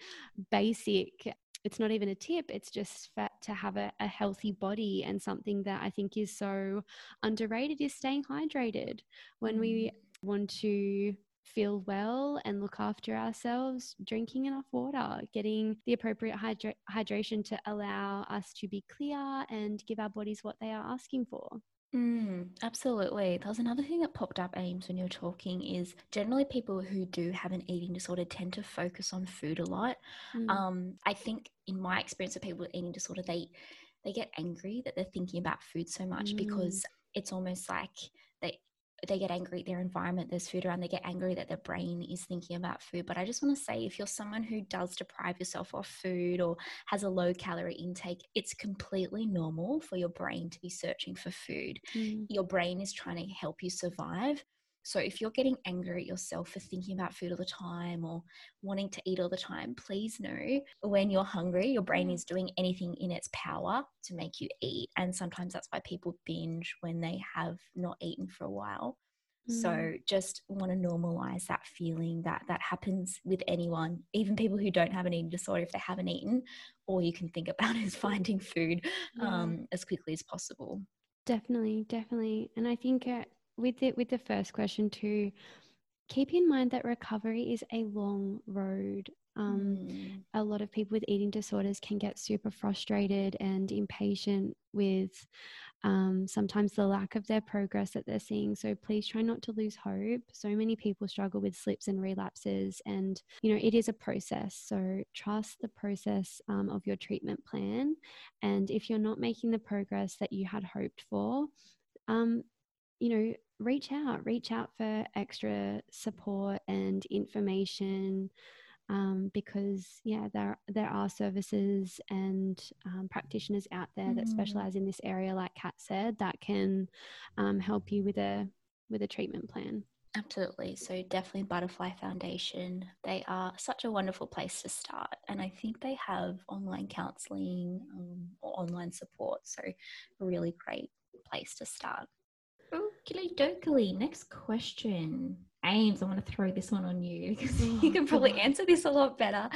basic it's not even a tip it's just to have a, a, healthy body and something that i think is so underrated is staying hydrated when we mm. want to feel well and look after ourselves drinking enough water getting the appropriate hydra- hydration to allow us to be clear and give our bodies what they are asking for Mm, absolutely. That was another thing that popped up, Ames, when you were talking is generally people who do have an eating disorder tend to focus on food a lot. Mm. Um, I think in my experience of people with eating disorder, they they get angry that they're thinking about food so much mm. because it's almost like they get angry at their environment, there's food around, they get angry that their brain is thinking about food. But I just want to say if you're someone who does deprive yourself of food or has a low calorie intake, it's completely normal for your brain to be searching for food. Mm. Your brain is trying to help you survive. So if you're getting angry at yourself for thinking about food all the time or wanting to eat all the time, please know when you're hungry, your brain mm. is doing anything in its power to make you eat. And sometimes that's why people binge when they have not eaten for a while. So mm. just want to normalize that feeling that that happens with anyone, even people who don't have an eating disorder if they haven't eaten. All you can think about is finding food um, as quickly as possible. Definitely, definitely, and I think with it with the first question too keep in mind that recovery is a long road um, mm. a lot of people with eating disorders can get super frustrated and impatient with um, sometimes the lack of their progress that they're seeing. So please try not to lose hope. So many people struggle with slips and relapses, and you know, it is a process. So trust the process um, of your treatment plan. And if you're not making the progress that you had hoped for, um, you know, reach out, reach out for extra support and information. Um, because yeah, there there are services and um, practitioners out there mm. that specialize in this area, like Kat said, that can um, help you with a with a treatment plan. Absolutely. So definitely Butterfly Foundation. They are such a wonderful place to start, and I think they have online counselling um, or online support. So a really great place to start. Okie. Next question. Ames, I want to throw this one on you because oh, you can probably God. answer this a lot better.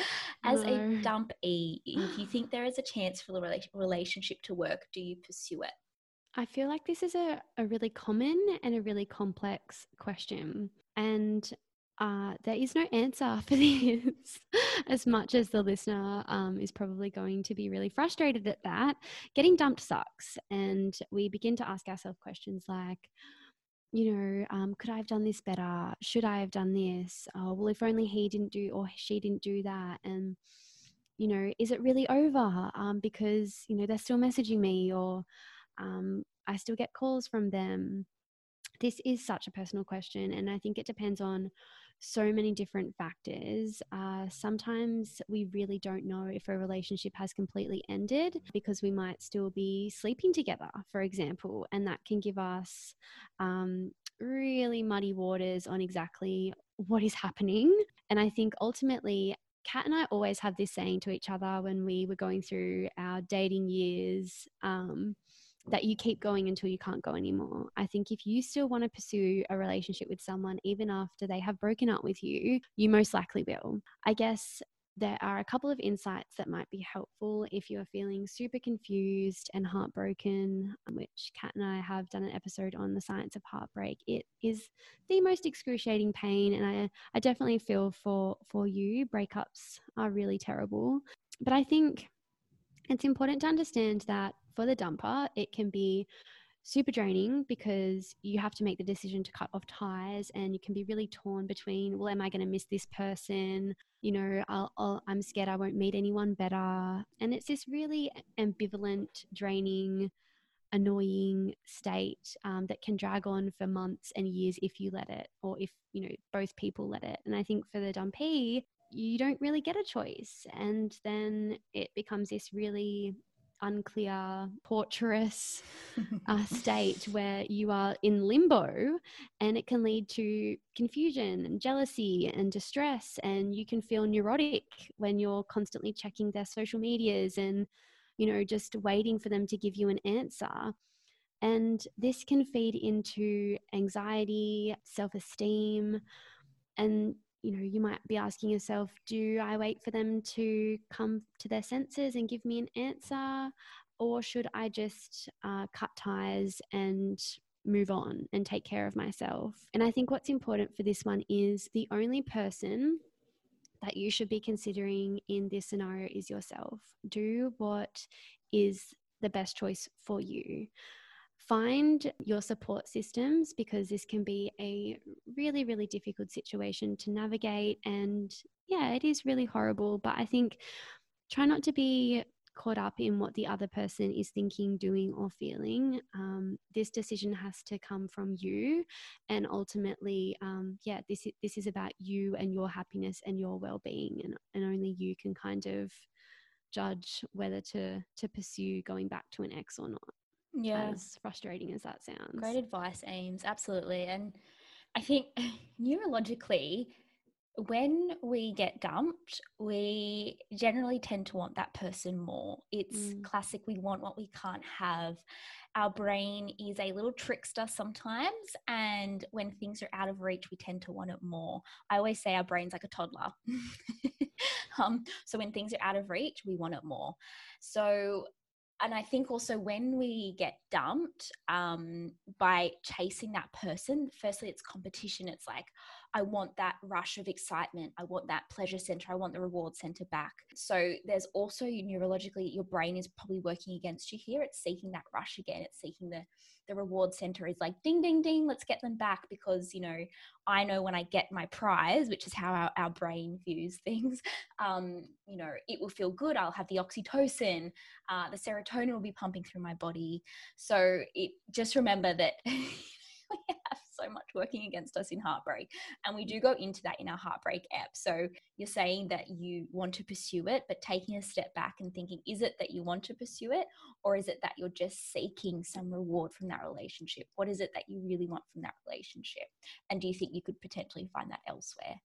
As no. a dump E, if you think there is a chance for the relationship to work, do you pursue it? I feel like this is a, a really common and a really complex question. And uh, there is no answer for this, as much as the listener um, is probably going to be really frustrated at that. Getting dumped sucks. And we begin to ask ourselves questions like, you know, um, could I have done this better? Should I have done this? Oh, well, if only he didn't do or she didn't do that. And, you know, is it really over? Um, because, you know, they're still messaging me or um, I still get calls from them. This is such a personal question. And I think it depends on so many different factors. Uh, sometimes we really don't know if a relationship has completely ended because we might still be sleeping together, for example, and that can give us um, really muddy waters on exactly what is happening. And I think ultimately, Kat and I always have this saying to each other when we were going through our dating years. Um, that you keep going until you can't go anymore. I think if you still want to pursue a relationship with someone, even after they have broken up with you, you most likely will. I guess there are a couple of insights that might be helpful if you're feeling super confused and heartbroken, um, which Kat and I have done an episode on the science of heartbreak. It is the most excruciating pain, and I, I definitely feel for for you. Breakups are really terrible, but I think it's important to understand that for the dumper, it can be super draining because you have to make the decision to cut off ties and you can be really torn between well am i going to miss this person? You know i am scared i won't meet anyone better. And it's this really ambivalent draining annoying state um, that can drag on for months and years if you let it or if you know both people let it. And i think for the dumpee, you don't really get a choice. And then it becomes this really unclear, torturous uh, state where you are in limbo and it can lead to confusion and jealousy and distress. And you can feel neurotic when you're constantly checking their social medias and, you know, just waiting for them to give you an answer. And this can feed into anxiety, self esteem, and you know, you might be asking yourself, do I wait for them to come to their senses and give me an answer? Or should I just uh, cut ties and move on and take care of myself? And I think what's important for this one is the only person that you should be considering in this scenario is yourself. Do what is the best choice for you find your support systems because this can be a really, really difficult situation to navigate. And yeah, it is really horrible. But I think try not to be caught up in what the other person is thinking, doing, or feeling. Um, this decision has to come from you, and ultimately, um, yeah, this is, this is about you and your happiness and your well-being, and and only you can kind of judge whether to to pursue going back to an ex or not yeah. as frustrating as that sounds. Great advice, Ames. Absolutely. And I think neurologically, when we get dumped, we generally tend to want that person more. It's mm. classic, we want what we can't have. Our brain is a little trickster sometimes, and when things are out of reach, we tend to want it more. I always say our brain's like a toddler. um, so when things are out of reach, we want it more. So and I think also when we get dumped um, by chasing that person, firstly, it's competition. It's like, I want that rush of excitement. I want that pleasure center. I want the reward center back. So there's also neurologically, your brain is probably working against you here. It's seeking that rush again. It's seeking the the reward center is like ding ding ding let's get them back because you know i know when i get my prize which is how our, our brain views things um, you know it will feel good i'll have the oxytocin uh, the serotonin will be pumping through my body so it just remember that we have so much working against us in heartbreak. And we do go into that in our heartbreak app. So you're saying that you want to pursue it, but taking a step back and thinking, is it that you want to pursue it? Or is it that you're just seeking some reward from that relationship? What is it that you really want from that relationship? And do you think you could potentially find that elsewhere?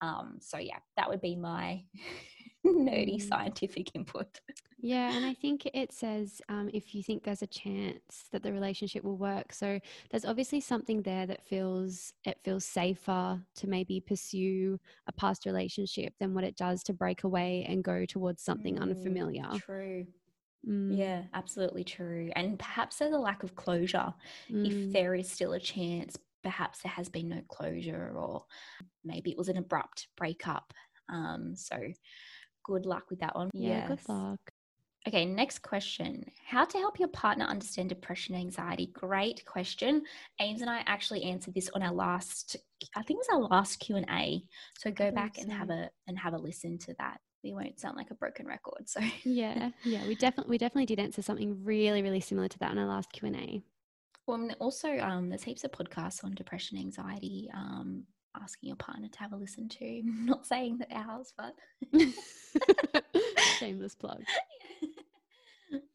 Um, so yeah, that would be my nerdy scientific input. Yeah, and I think it says um, if you think there's a chance that the relationship will work. So there's obviously something there that feels it feels safer to maybe pursue a past relationship than what it does to break away and go towards something mm, unfamiliar. True. Mm. Yeah, absolutely true. And perhaps there's a lack of closure mm. if there is still a chance. Perhaps there has been no closure, or maybe it was an abrupt breakup. Um, so good luck with that one. Yeah, yes. good luck. Okay, next question. How to help your partner understand depression and anxiety? Great question. Ames and I actually answered this on our last I think it was our last Q&A. So go back and have a and have a listen to that. We won't sound like a broken record. So Yeah. Yeah, we definitely we definitely did answer something really really similar to that in our last Q&A. Well, also um, there's heaps of podcasts on depression, anxiety, um, asking your partner to have a listen to. not saying that ours, but shameless plug.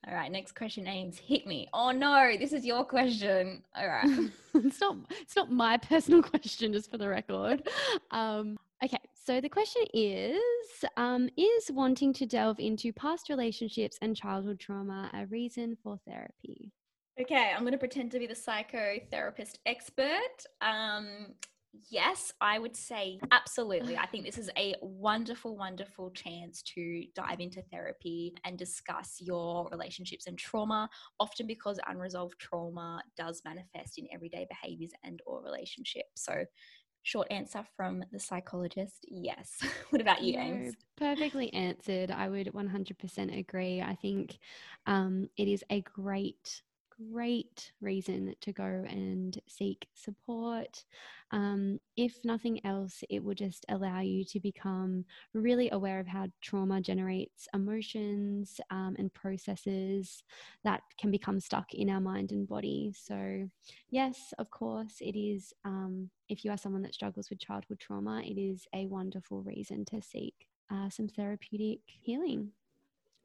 All right, next question, Ames. Hit me. Oh no, this is your question. All right. it's not it's not my personal question, just for the record. Um, okay, so the question is um, Is wanting to delve into past relationships and childhood trauma a reason for therapy? Okay, I'm going to pretend to be the psychotherapist expert. Um, Yes, I would say absolutely. I think this is a wonderful, wonderful chance to dive into therapy and discuss your relationships and trauma, often because unresolved trauma does manifest in everyday behaviors and or relationships. So short answer from the psychologist yes what about you no, perfectly answered i would 100% agree i think um, it is a great great reason to go and seek support. Um, if nothing else, it will just allow you to become really aware of how trauma generates emotions um, and processes that can become stuck in our mind and body. So, yes, of course, it is. Um, if you are someone that struggles with childhood trauma, it is a wonderful reason to seek uh, some therapeutic healing.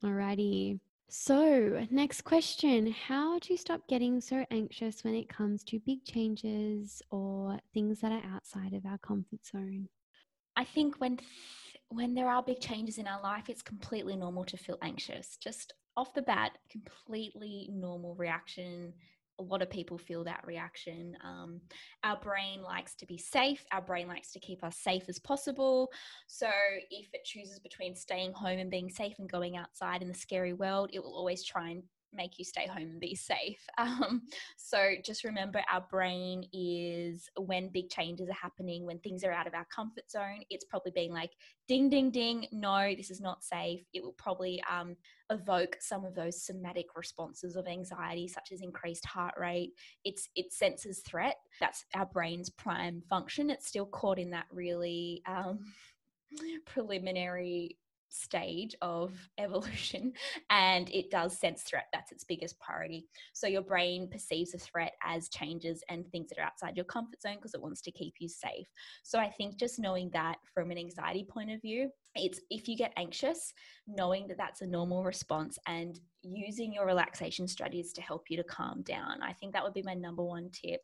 Alrighty. So, next question How do you stop getting so anxious when it comes to big changes or things that are outside of our comfort zone? I think when th- when there are big changes in our life, it's completely normal to feel anxious. Just off the bat, completely normal reaction a lot of people feel that reaction. Um, our brain likes to be safe. Our brain likes to keep us safe as possible. So, if it chooses between staying home and being safe and going outside in the scary world, it will always try and make you stay home and be safe. Um, so just remember our brain is when big changes are happening, when things are out of our comfort zone, it's probably being like, ding, ding, ding, no, this is not safe. It will probably um, evoke some of those somatic responses of anxiety, such as increased heart rate. It's it senses threat. That's our brain's prime function. It's still caught in that really um, preliminary stage of evolution and it does sense threat that's its biggest priority. So your brain perceives a threat as changes and things that are outside your comfort zone because it wants to keep you safe. So i think just knowing that from an anxiety point of view it's if you get anxious knowing that that's a normal response and using your relaxation strategies to help you to calm down i think that would be my number one tip.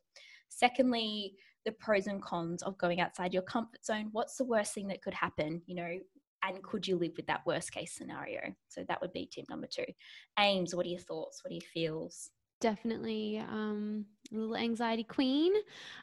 Secondly the pros and cons of going outside your comfort zone. What's the worst thing that could happen? You know and could you live with that worst case scenario? So that would be tip number two. Ames, what are your thoughts? What are your feels? Definitely um, little anxiety queen.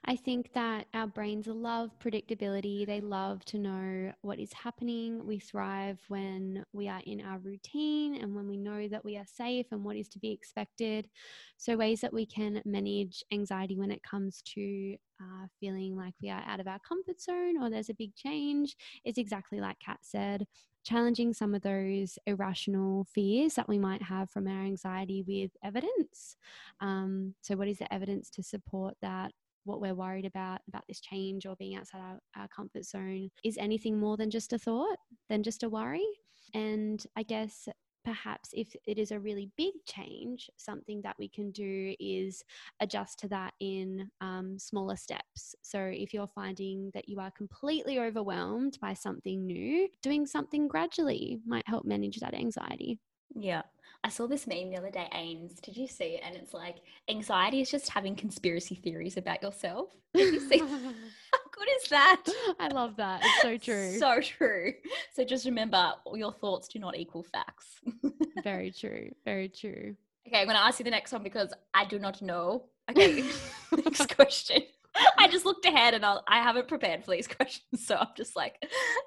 I think that our brains love predictability. They love to know what is happening. We thrive when we are in our routine and when we know that we are safe and what is to be expected. So, ways that we can manage anxiety when it comes to uh, feeling like we are out of our comfort zone or there's a big change is exactly like Kat said challenging some of those irrational fears that we might have from our anxiety with evidence. Um, so, what is the evidence to support that? What we're worried about, about this change or being outside our, our comfort zone, is anything more than just a thought, than just a worry. And I guess perhaps if it is a really big change, something that we can do is adjust to that in um, smaller steps. So if you're finding that you are completely overwhelmed by something new, doing something gradually might help manage that anxiety. Yeah. I saw this meme the other day, Ames. Did you see it? And it's like, anxiety is just having conspiracy theories about yourself. Did you see? good is that? I love that. It's so true. so true. So just remember your thoughts do not equal facts. Very true. Very true. Okay, I'm going to ask you the next one because I do not know. Okay, next question. I just looked ahead and I'll, I haven't prepared for these questions. So I'm just like,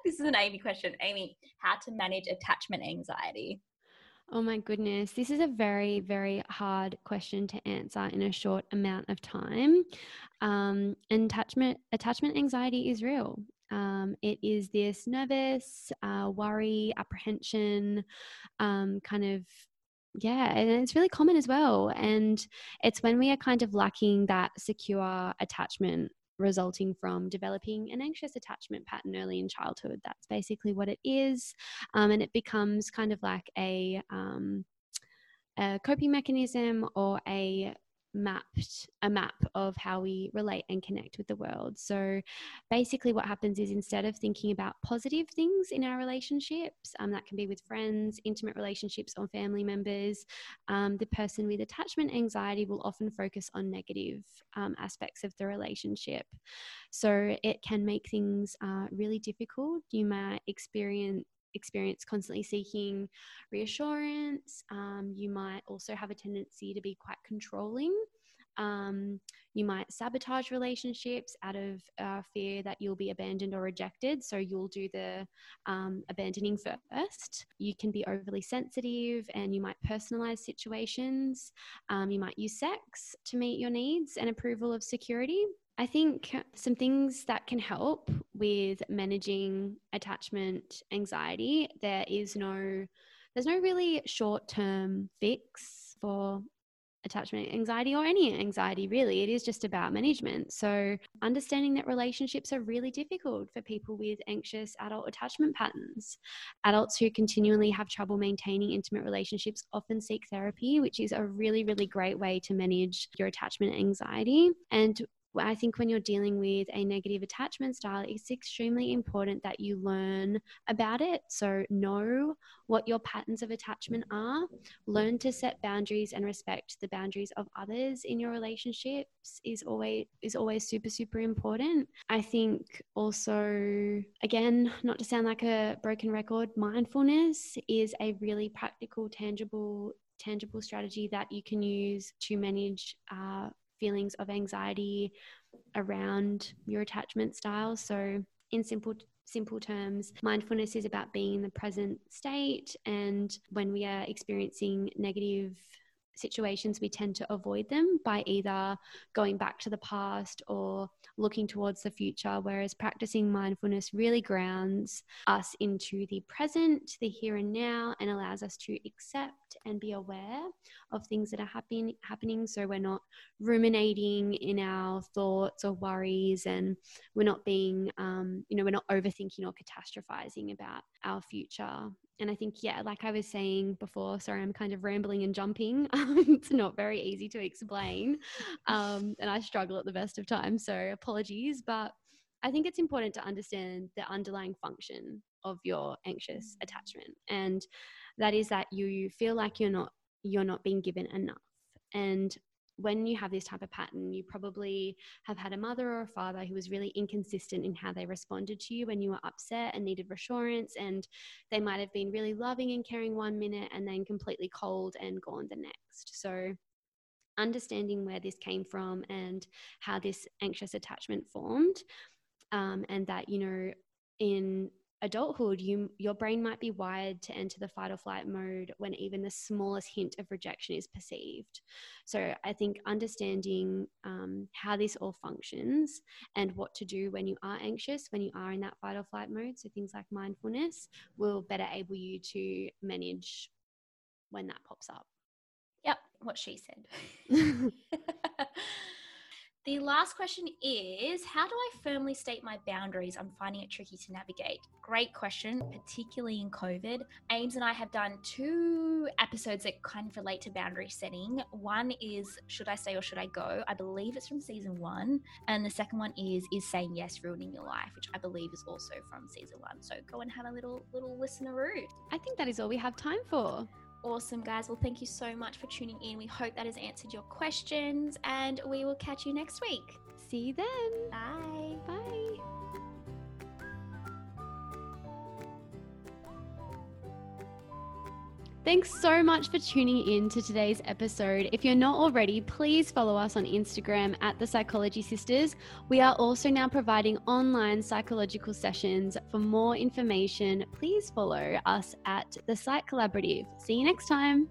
this is an Amy question. Amy, how to manage attachment anxiety? Oh my goodness. This is a very, very hard question to answer in a short amount of time. Um, attachment, attachment anxiety is real. Um, it is this nervous, uh, worry, apprehension, um, kind of yeah, and it's really common as well. And it's when we are kind of lacking that secure attachment resulting from developing an anxious attachment pattern early in childhood. That's basically what it is. Um, and it becomes kind of like a, um, a coping mechanism or a mapped a map of how we relate and connect with the world. So basically, what happens is instead of thinking about positive things in our relationships, um, that can be with friends, intimate relationships, or family members, um, the person with attachment anxiety will often focus on negative um, aspects of the relationship. So it can make things uh, really difficult. You might experience experience constantly seeking reassurance. Um, you might also have a tendency to be quite controlling. Um, you might sabotage relationships out of uh, fear that you'll be abandoned or rejected. So you'll do the um, abandoning first. You can be overly sensitive and you might personalize situations. Um, you might use sex to meet your needs and approval of security. I think some things that can help with managing attachment anxiety, there is no there's no really short-term fix for attachment anxiety or any anxiety really. It is just about management. So understanding that relationships are really difficult for people with anxious adult attachment patterns. Adults who continually have trouble maintaining intimate relationships often seek therapy which is a really really great way to manage your attachment anxiety. And I think when you're dealing with a negative attachment style, it's extremely important that you learn about it. So, know what your patterns of attachment are, learn to set boundaries and respect the boundaries of others in your relationships is always is always super super important. I think also again, not to sound like a broken record, mindfulness is a really practical, tangible tangible strategy that you can use to manage uh, feelings of anxiety around your attachment style. So, in simple simple terms, mindfulness is about being in the present state. And when we are experiencing negative situations, we tend to avoid them by either going back to the past or looking towards the future. Whereas practicing mindfulness really grounds us into the present, the here and now, and allows us to accept and be aware of things that are happen- happening. So we're not ruminating in our thoughts or worries, and we're not being, um, you know, we're not overthinking or catastrophizing about our future and I think, yeah, like I was saying before, sorry, I'm kind of rambling and jumping. it's not very easy to explain. Um, and I struggle at the best of times. So apologies. But I think it's important to understand the underlying function of your anxious mm. attachment. And that is that you feel like you're not you're not being given enough. And when you have this type of pattern, you probably have had a mother or a father who was really inconsistent in how they responded to you when you were upset and needed reassurance. And they might have been really loving and caring one minute and then completely cold and gone the next. So, understanding where this came from and how this anxious attachment formed, um, and that, you know, in adulthood, you your brain might be wired to enter the fight or flight mode when even the smallest hint of rejection is perceived. So I think understanding um, how this all functions and what to do when you are anxious, when you are in that fight or flight mode, so things like mindfulness will better able you to manage when that pops up. Yep, what she said. The last question is How do I firmly state my boundaries? I'm finding it tricky to navigate. Great question, particularly in COVID. Ames and I have done two episodes that kind of relate to boundary setting. One is Should I Stay or Should I Go? I believe it's from season one. And the second one is Is Saying Yes Ruining Your Life, which I believe is also from season one. So go and have a little little listeneroo. I think that is all we have time for. Awesome, guys. Well, thank you so much for tuning in. We hope that has answered your questions, and we will catch you next week. See you then. Bye. Bye. Thanks so much for tuning in to today's episode. If you're not already, please follow us on Instagram at The Psychology Sisters. We are also now providing online psychological sessions. For more information, please follow us at The Psych Collaborative. See you next time.